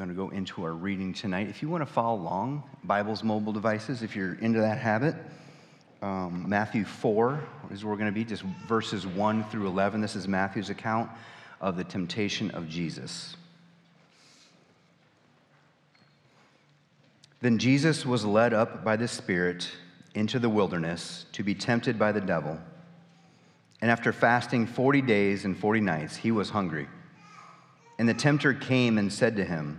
going to go into our reading tonight. If you want to follow along, Bibles, mobile devices, if you're into that habit, um, Matthew 4 is where we're going to be, just verses 1 through 11. This is Matthew's account of the temptation of Jesus. Then Jesus was led up by the Spirit into the wilderness to be tempted by the devil. And after fasting 40 days and 40 nights, he was hungry. And the tempter came and said to him,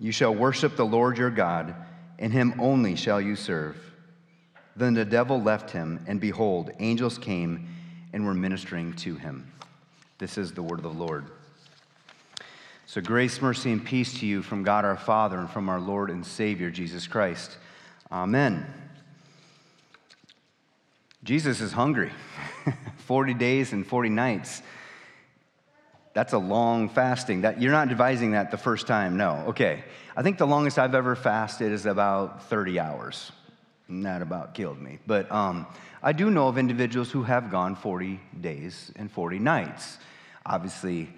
You shall worship the Lord your God, and him only shall you serve. Then the devil left him, and behold, angels came and were ministering to him. This is the word of the Lord. So, grace, mercy, and peace to you from God our Father and from our Lord and Savior, Jesus Christ. Amen. Jesus is hungry 40 days and 40 nights. That's a long fasting. That, you're not devising that the first time, no. Okay. I think the longest I've ever fasted is about 30 hours. And that about killed me. But um, I do know of individuals who have gone 40 days and 40 nights. Obviously,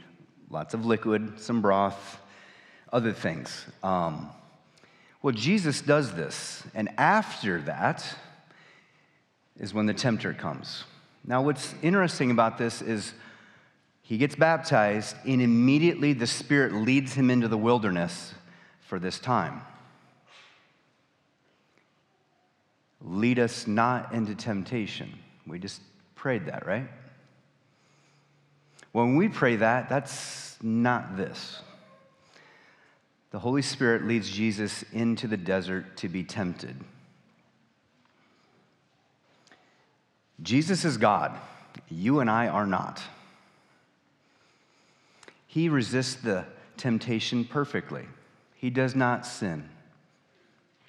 lots of liquid, some broth, other things. Um, well, Jesus does this, and after that is when the tempter comes. Now, what's interesting about this is he gets baptized, and immediately the Spirit leads him into the wilderness for this time. Lead us not into temptation. We just prayed that, right? When we pray that, that's not this. The Holy Spirit leads Jesus into the desert to be tempted. Jesus is God. You and I are not. He resists the temptation perfectly. He does not sin.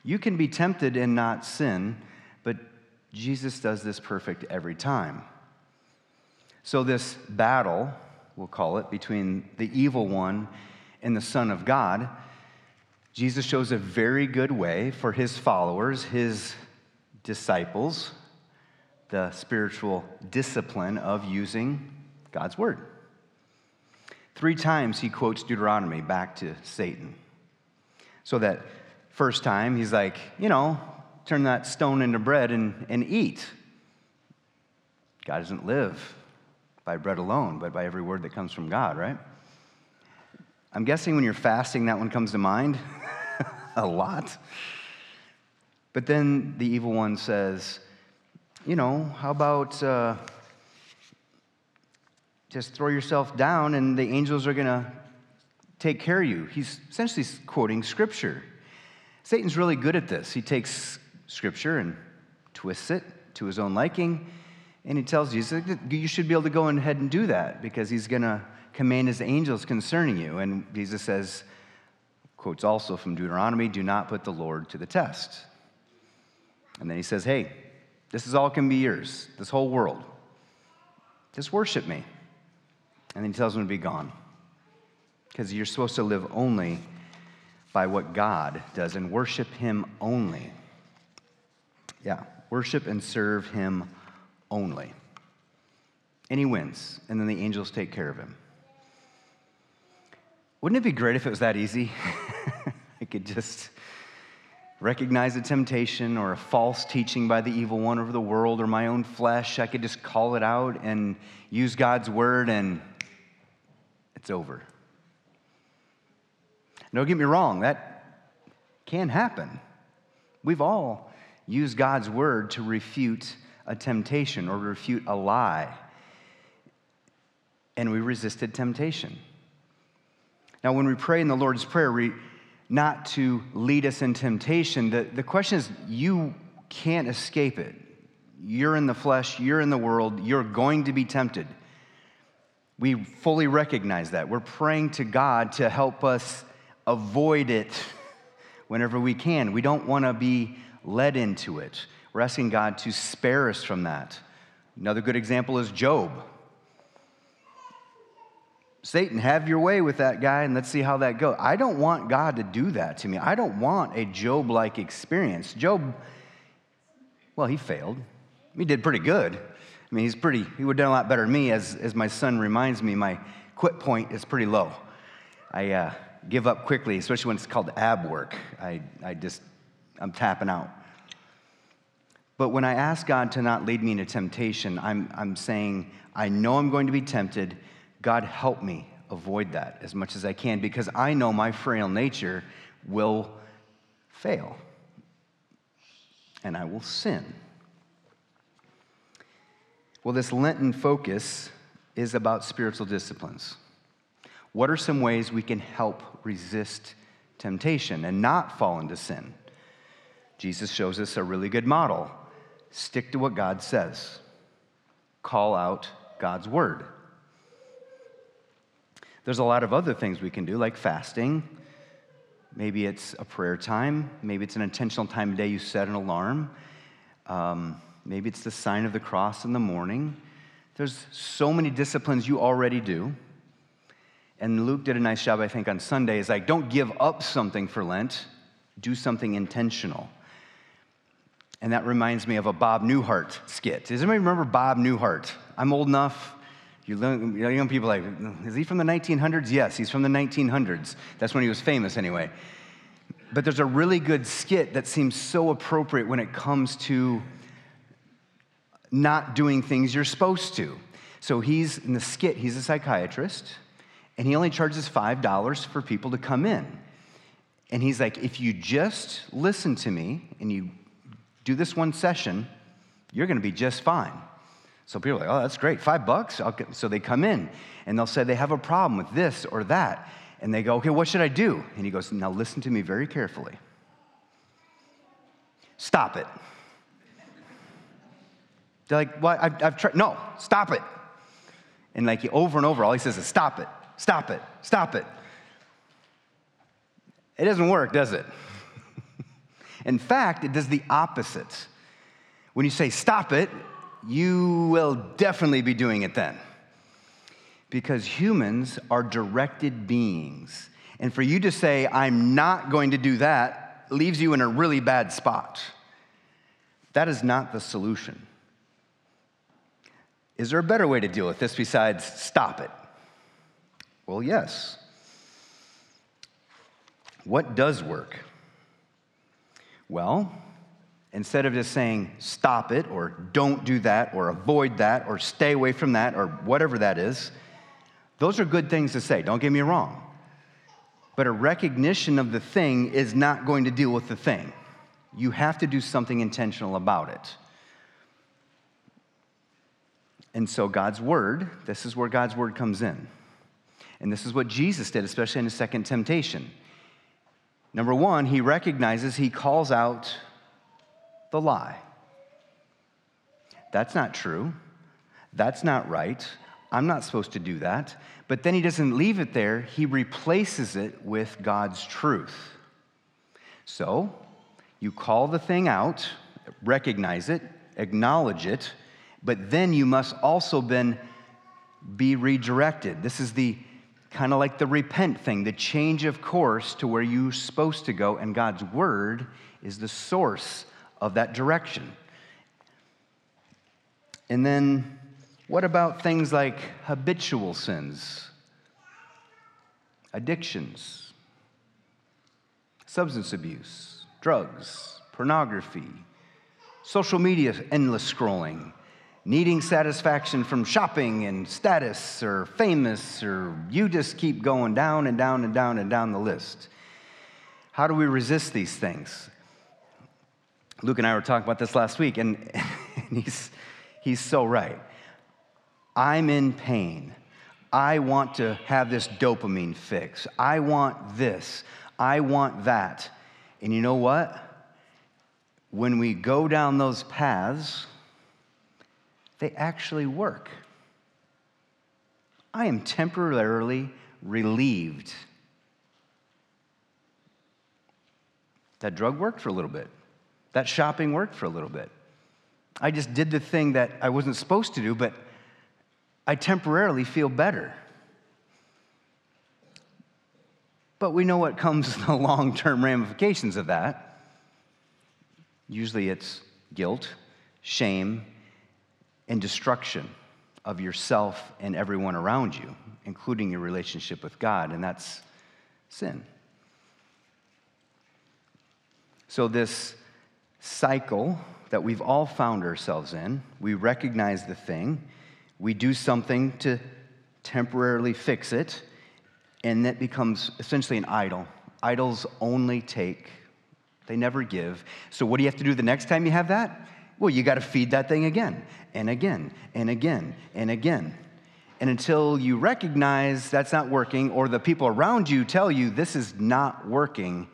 You can be tempted and not sin, but Jesus does this perfect every time. So, this battle, we'll call it, between the evil one and the Son of God, Jesus shows a very good way for his followers, his disciples, the spiritual discipline of using God's word. Three times he quotes Deuteronomy back to Satan. So that first time he's like, you know, turn that stone into bread and, and eat. God doesn't live by bread alone, but by every word that comes from God, right? I'm guessing when you're fasting, that one comes to mind a lot. But then the evil one says, you know, how about uh, just throw yourself down and the angels are going to take care of you? He's essentially quoting scripture. Satan's really good at this. He takes scripture and twists it to his own liking and he tells you, you should be able to go ahead and do that because he's going to command his angels concerning you. And Jesus says, quotes also from Deuteronomy, do not put the Lord to the test. And then he says, hey, this is all can be yours, this whole world. Just worship me. And then he tells him to be gone because you're supposed to live only by what God does and worship him only. Yeah, worship and serve him only. And he wins, and then the angels take care of him. Wouldn't it be great if it was that easy? I could just recognize a temptation or a false teaching by the evil one over the world or my own flesh. I could just call it out and use God's word, and it's over. Don't get me wrong, that can happen. We've all used God's word to refute a temptation or refute a lie. And we resisted temptation. Now, when we pray in the Lord's Prayer, we, not to lead us in temptation, the, the question is you can't escape it. You're in the flesh, you're in the world, you're going to be tempted. We fully recognize that. We're praying to God to help us avoid it whenever we can. We don't want to be led into it. We're asking God to spare us from that. Another good example is Job. Satan, have your way with that guy and let's see how that goes. I don't want God to do that to me. I don't want a Job like experience. Job, well, he failed. He did pretty good. I mean, he's pretty, he would have done a lot better than me. As, as my son reminds me, my quit point is pretty low. I uh, give up quickly, especially when it's called ab work. I, I just, I'm tapping out. But when I ask God to not lead me into temptation, I'm, I'm saying, I know I'm going to be tempted. God, help me avoid that as much as I can because I know my frail nature will fail and I will sin. Well, this Lenten focus is about spiritual disciplines. What are some ways we can help resist temptation and not fall into sin? Jesus shows us a really good model. Stick to what God says, call out God's word. There's a lot of other things we can do, like fasting. Maybe it's a prayer time. Maybe it's an intentional time of day you set an alarm. Um, Maybe it's the sign of the cross in the morning. There's so many disciplines you already do. And Luke did a nice job, I think, on Sunday. Is like, don't give up something for Lent, do something intentional. And that reminds me of a Bob Newhart skit. Does anybody remember Bob Newhart? I'm old enough. You young people like, is he from the 1900s? Yes, he's from the 1900s. That's when he was famous, anyway. But there's a really good skit that seems so appropriate when it comes to not doing things you're supposed to. So he's in the skit, he's a psychiatrist, and he only charges $5 for people to come in. And he's like, if you just listen to me and you do this one session, you're going to be just fine. So people are like, oh, that's great. Five bucks? So they come in and they'll say they have a problem with this or that. And they go, okay, what should I do? And he goes, now listen to me very carefully. Stop it. They're like, well, I've, I've tried. No, stop it. And like over and over, all he says is, stop it, stop it, stop it. It doesn't work, does it? In fact, it does the opposite. When you say stop it, you will definitely be doing it then. Because humans are directed beings. And for you to say, I'm not going to do that, leaves you in a really bad spot. That is not the solution. Is there a better way to deal with this besides stop it? Well, yes. What does work? Well, instead of just saying stop it or don't do that or avoid that or stay away from that or whatever that is, those are good things to say, don't get me wrong. But a recognition of the thing is not going to deal with the thing. You have to do something intentional about it. And so, God's word, this is where God's word comes in. And this is what Jesus did, especially in his second temptation. Number one, he recognizes, he calls out the lie. That's not true. That's not right. I'm not supposed to do that. But then he doesn't leave it there, he replaces it with God's truth. So, you call the thing out, recognize it, acknowledge it, but then you must also then be redirected. This is the kind of like the repent thing, the change of course to where you're supposed to go, and God's word is the source of that direction. And then, what about things like habitual sins, addictions, substance abuse, drugs, pornography, social media, endless scrolling? Needing satisfaction from shopping and status or famous, or you just keep going down and down and down and down the list. How do we resist these things? Luke and I were talking about this last week, and, and he's, he's so right. I'm in pain. I want to have this dopamine fix. I want this. I want that. And you know what? When we go down those paths, they actually work. I am temporarily relieved. That drug worked for a little bit. That shopping worked for a little bit. I just did the thing that I wasn't supposed to do, but I temporarily feel better. But we know what comes in the long term ramifications of that. Usually it's guilt, shame, and destruction of yourself and everyone around you, including your relationship with God, and that's sin. So, this cycle that we've all found ourselves in, we recognize the thing, we do something to temporarily fix it, and that becomes essentially an idol. Idols only take, they never give. So, what do you have to do the next time you have that? Well, you got to feed that thing again and again and again and again. And until you recognize that's not working, or the people around you tell you this is not working,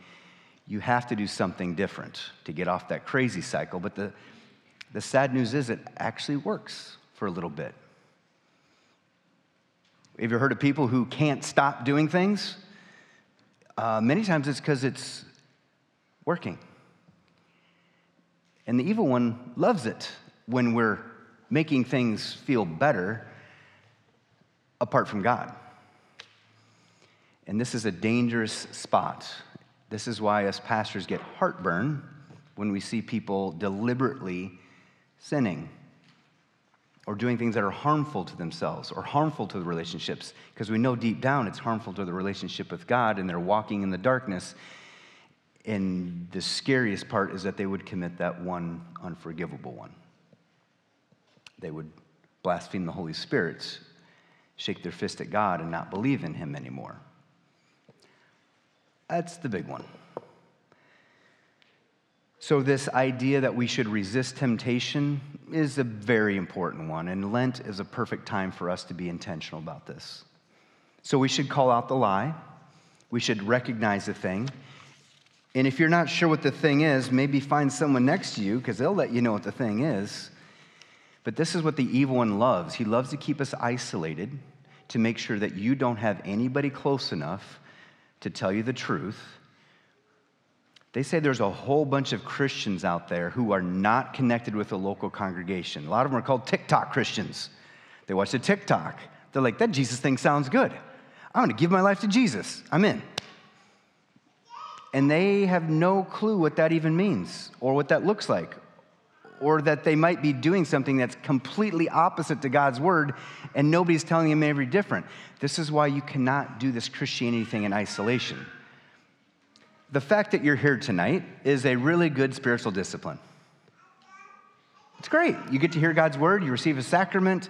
you have to do something different to get off that crazy cycle. But the, the sad news is it actually works for a little bit. Have you heard of people who can't stop doing things? Uh, many times it's because it's working. And the evil one loves it when we're making things feel better apart from God. And this is a dangerous spot. This is why us pastors get heartburn when we see people deliberately sinning or doing things that are harmful to themselves or harmful to the relationships because we know deep down it's harmful to the relationship with God and they're walking in the darkness and the scariest part is that they would commit that one unforgivable one. They would blaspheme the Holy Spirit, shake their fist at God, and not believe in Him anymore. That's the big one. So, this idea that we should resist temptation is a very important one, and Lent is a perfect time for us to be intentional about this. So, we should call out the lie, we should recognize the thing, and if you're not sure what the thing is, maybe find someone next to you because they'll let you know what the thing is. But this is what the evil one loves. He loves to keep us isolated to make sure that you don't have anybody close enough to tell you the truth. They say there's a whole bunch of Christians out there who are not connected with a local congregation. A lot of them are called TikTok Christians. They watch the TikTok. They're like, that Jesus thing sounds good. I'm going to give my life to Jesus. I'm in and they have no clue what that even means or what that looks like or that they might be doing something that's completely opposite to God's word and nobody's telling them every different. This is why you cannot do this Christianity thing in isolation. The fact that you're here tonight is a really good spiritual discipline. It's great. You get to hear God's word, you receive a sacrament.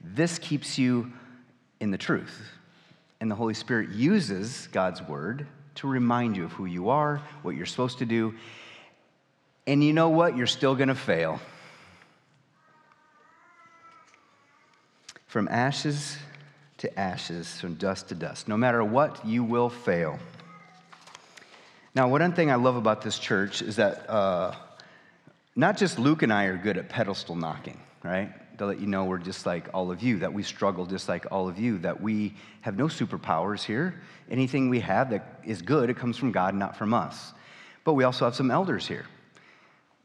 This keeps you in the truth. And the Holy Spirit uses God's word to remind you of who you are, what you're supposed to do. And you know what? You're still going to fail. From ashes to ashes, from dust to dust. No matter what, you will fail. Now, one thing I love about this church is that uh, not just Luke and I are good at pedestal knocking, right? To let you know we're just like all of you, that we struggle just like all of you, that we have no superpowers here. Anything we have that is good, it comes from God, not from us. But we also have some elders here.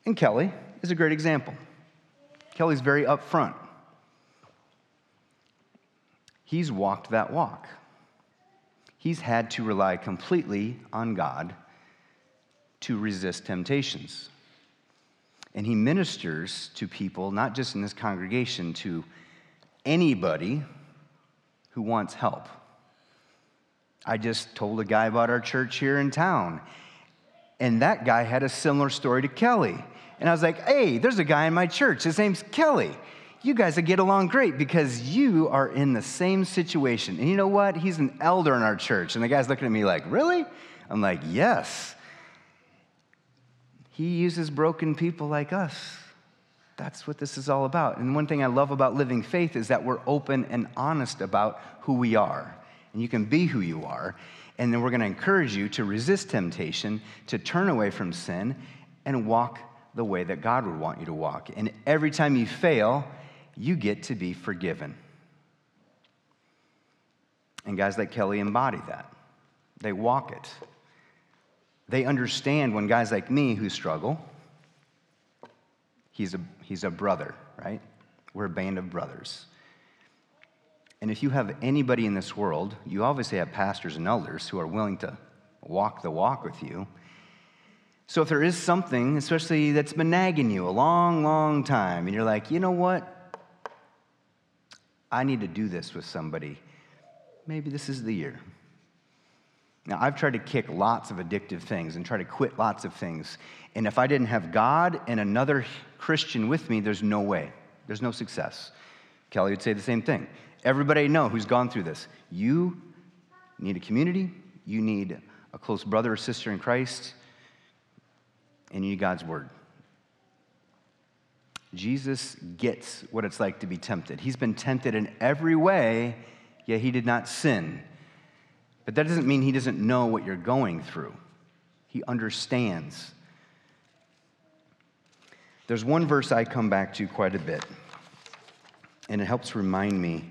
And Kelly is a great example. Kelly's very upfront. He's walked that walk. He's had to rely completely on God to resist temptations. And he ministers to people, not just in this congregation, to anybody who wants help. I just told a guy about our church here in town, and that guy had a similar story to Kelly. And I was like, hey, there's a guy in my church. His name's Kelly. You guys get along great because you are in the same situation. And you know what? He's an elder in our church. And the guy's looking at me like, really? I'm like, yes. He uses broken people like us. That's what this is all about. And one thing I love about living faith is that we're open and honest about who we are. And you can be who you are. And then we're going to encourage you to resist temptation, to turn away from sin, and walk the way that God would want you to walk. And every time you fail, you get to be forgiven. And guys like Kelly embody that. They walk it. They understand when guys like me who struggle, he's a, he's a brother, right? We're a band of brothers. And if you have anybody in this world, you obviously have pastors and elders who are willing to walk the walk with you. So if there is something, especially that's been nagging you a long, long time, and you're like, you know what? I need to do this with somebody. Maybe this is the year. Now, I've tried to kick lots of addictive things and try to quit lots of things. And if I didn't have God and another Christian with me, there's no way. There's no success. Kelly would say the same thing. Everybody I know who's gone through this, you need a community, you need a close brother or sister in Christ, and you need God's word. Jesus gets what it's like to be tempted. He's been tempted in every way, yet he did not sin. But that doesn't mean he doesn't know what you're going through, he understands. There's one verse I come back to quite a bit, and it helps remind me.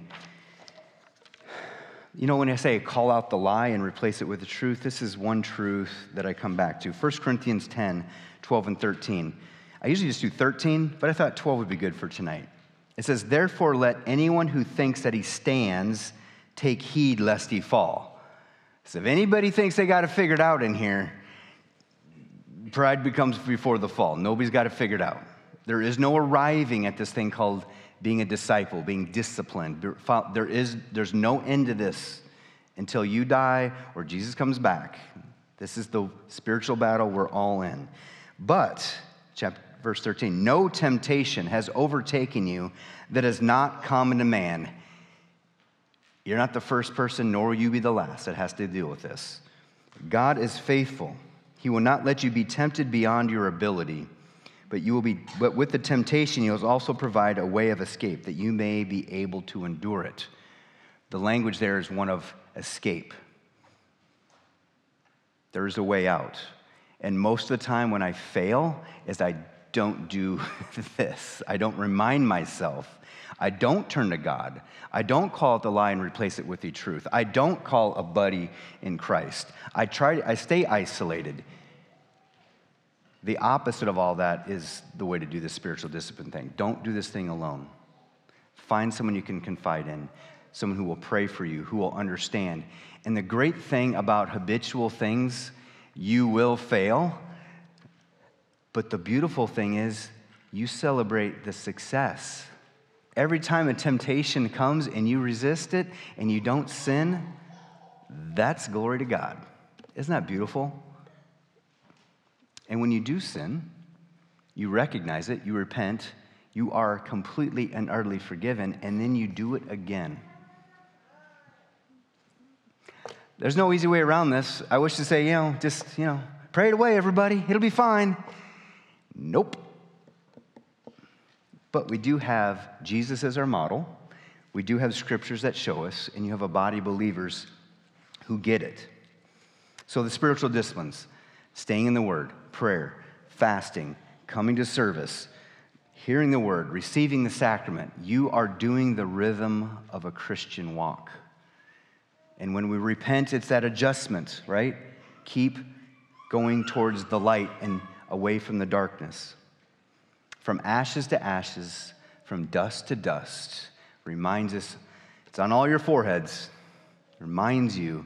You know, when I say call out the lie and replace it with the truth, this is one truth that I come back to. 1 Corinthians 10 12 and 13. I usually just do 13, but I thought 12 would be good for tonight. It says, Therefore, let anyone who thinks that he stands take heed lest he fall. So if anybody thinks they got it figured out in here, pride becomes before the fall. Nobody's got it figured out. There is no arriving at this thing called being a disciple, being disciplined. There is, there's no end to this until you die or Jesus comes back. This is the spiritual battle we're all in. But, chapter, verse 13, no temptation has overtaken you that is not common to man. You're not the first person, nor will you be the last that has to deal with this. God is faithful. He will not let you be tempted beyond your ability, but you will be but with the temptation he will also provide a way of escape that you may be able to endure it. The language there is one of escape. There is a way out. And most of the time when I fail is I don't do this. I don't remind myself I don't turn to God. I don't call it the lie and replace it with the truth. I don't call a buddy in Christ. I try I stay isolated. The opposite of all that is the way to do the spiritual discipline thing. Don't do this thing alone. Find someone you can confide in, someone who will pray for you, who will understand. And the great thing about habitual things, you will fail. But the beautiful thing is, you celebrate the success Every time a temptation comes and you resist it and you don't sin, that's glory to God. Isn't that beautiful? And when you do sin, you recognize it, you repent, you are completely and utterly forgiven, and then you do it again. There's no easy way around this. I wish to say, you know, just, you know, pray it away, everybody. It'll be fine. Nope. But we do have Jesus as our model. We do have scriptures that show us, and you have a body of believers who get it. So the spiritual disciplines staying in the Word, prayer, fasting, coming to service, hearing the Word, receiving the sacrament, you are doing the rhythm of a Christian walk. And when we repent, it's that adjustment, right? Keep going towards the light and away from the darkness. From ashes to ashes, from dust to dust, reminds us, it's on all your foreheads, reminds you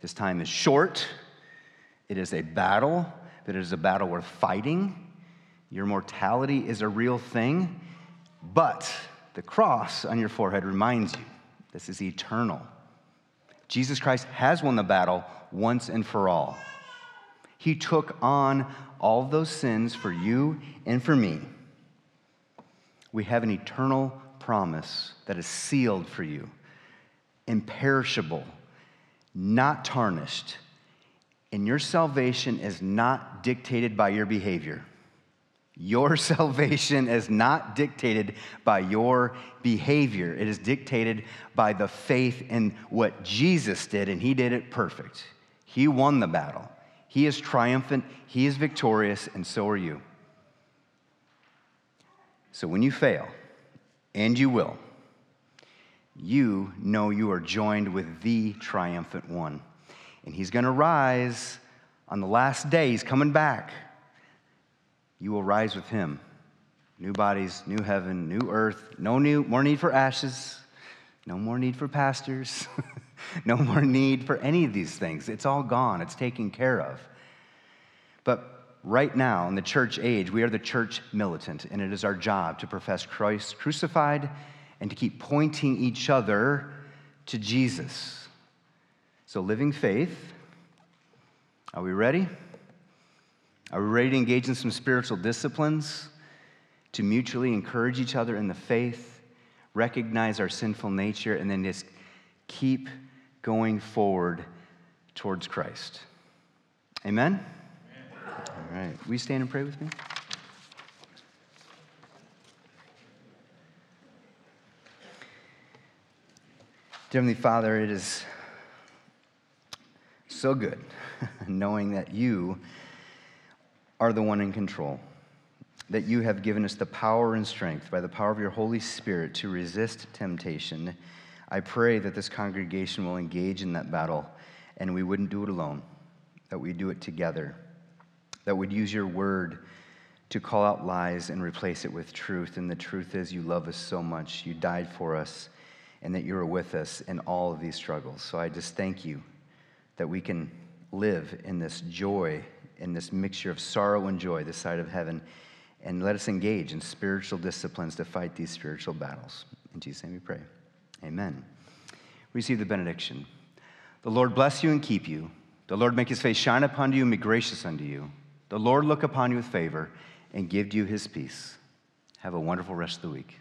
this time is short, it is a battle, that it is a battle worth fighting. Your mortality is a real thing, but the cross on your forehead reminds you this is eternal. Jesus Christ has won the battle once and for all. He took on all those sins for you and for me we have an eternal promise that is sealed for you, imperishable, not tarnished. And your salvation is not dictated by your behavior. Your salvation is not dictated by your behavior, it is dictated by the faith in what Jesus did, and He did it perfect. He won the battle. He is triumphant, He is victorious, and so are you. So when you fail, and you will, you know you are joined with the triumphant one. And He's going to rise on the last day. He's coming back you will rise with him. New bodies, new heaven, new earth, no new, more need for ashes, no more need for pastors, no more need for any of these things. It's all gone, it's taken care of. But right now, in the church age, we are the church militant, and it is our job to profess Christ crucified and to keep pointing each other to Jesus. So, living faith, are we ready? Are we ready to engage in some spiritual disciplines to mutually encourage each other in the faith, recognize our sinful nature, and then just keep going forward towards Christ? Amen? Right. Will you stand and pray with me? Dear Heavenly Father, it is so good knowing that you are the one in control. That you have given us the power and strength by the power of your Holy Spirit to resist temptation. I pray that this congregation will engage in that battle and we wouldn't do it alone, that we do it together, that we'd use your word to call out lies and replace it with truth. And the truth is, you love us so much, you died for us, and that you're with us in all of these struggles. So I just thank you that we can live in this joy in this mixture of sorrow and joy this side of heaven. And let us engage in spiritual disciplines to fight these spiritual battles. In Jesus' name we pray. Amen. Receive the benediction. The Lord bless you and keep you. The Lord make his face shine upon you and be gracious unto you. The Lord look upon you with favor and give you his peace. Have a wonderful rest of the week.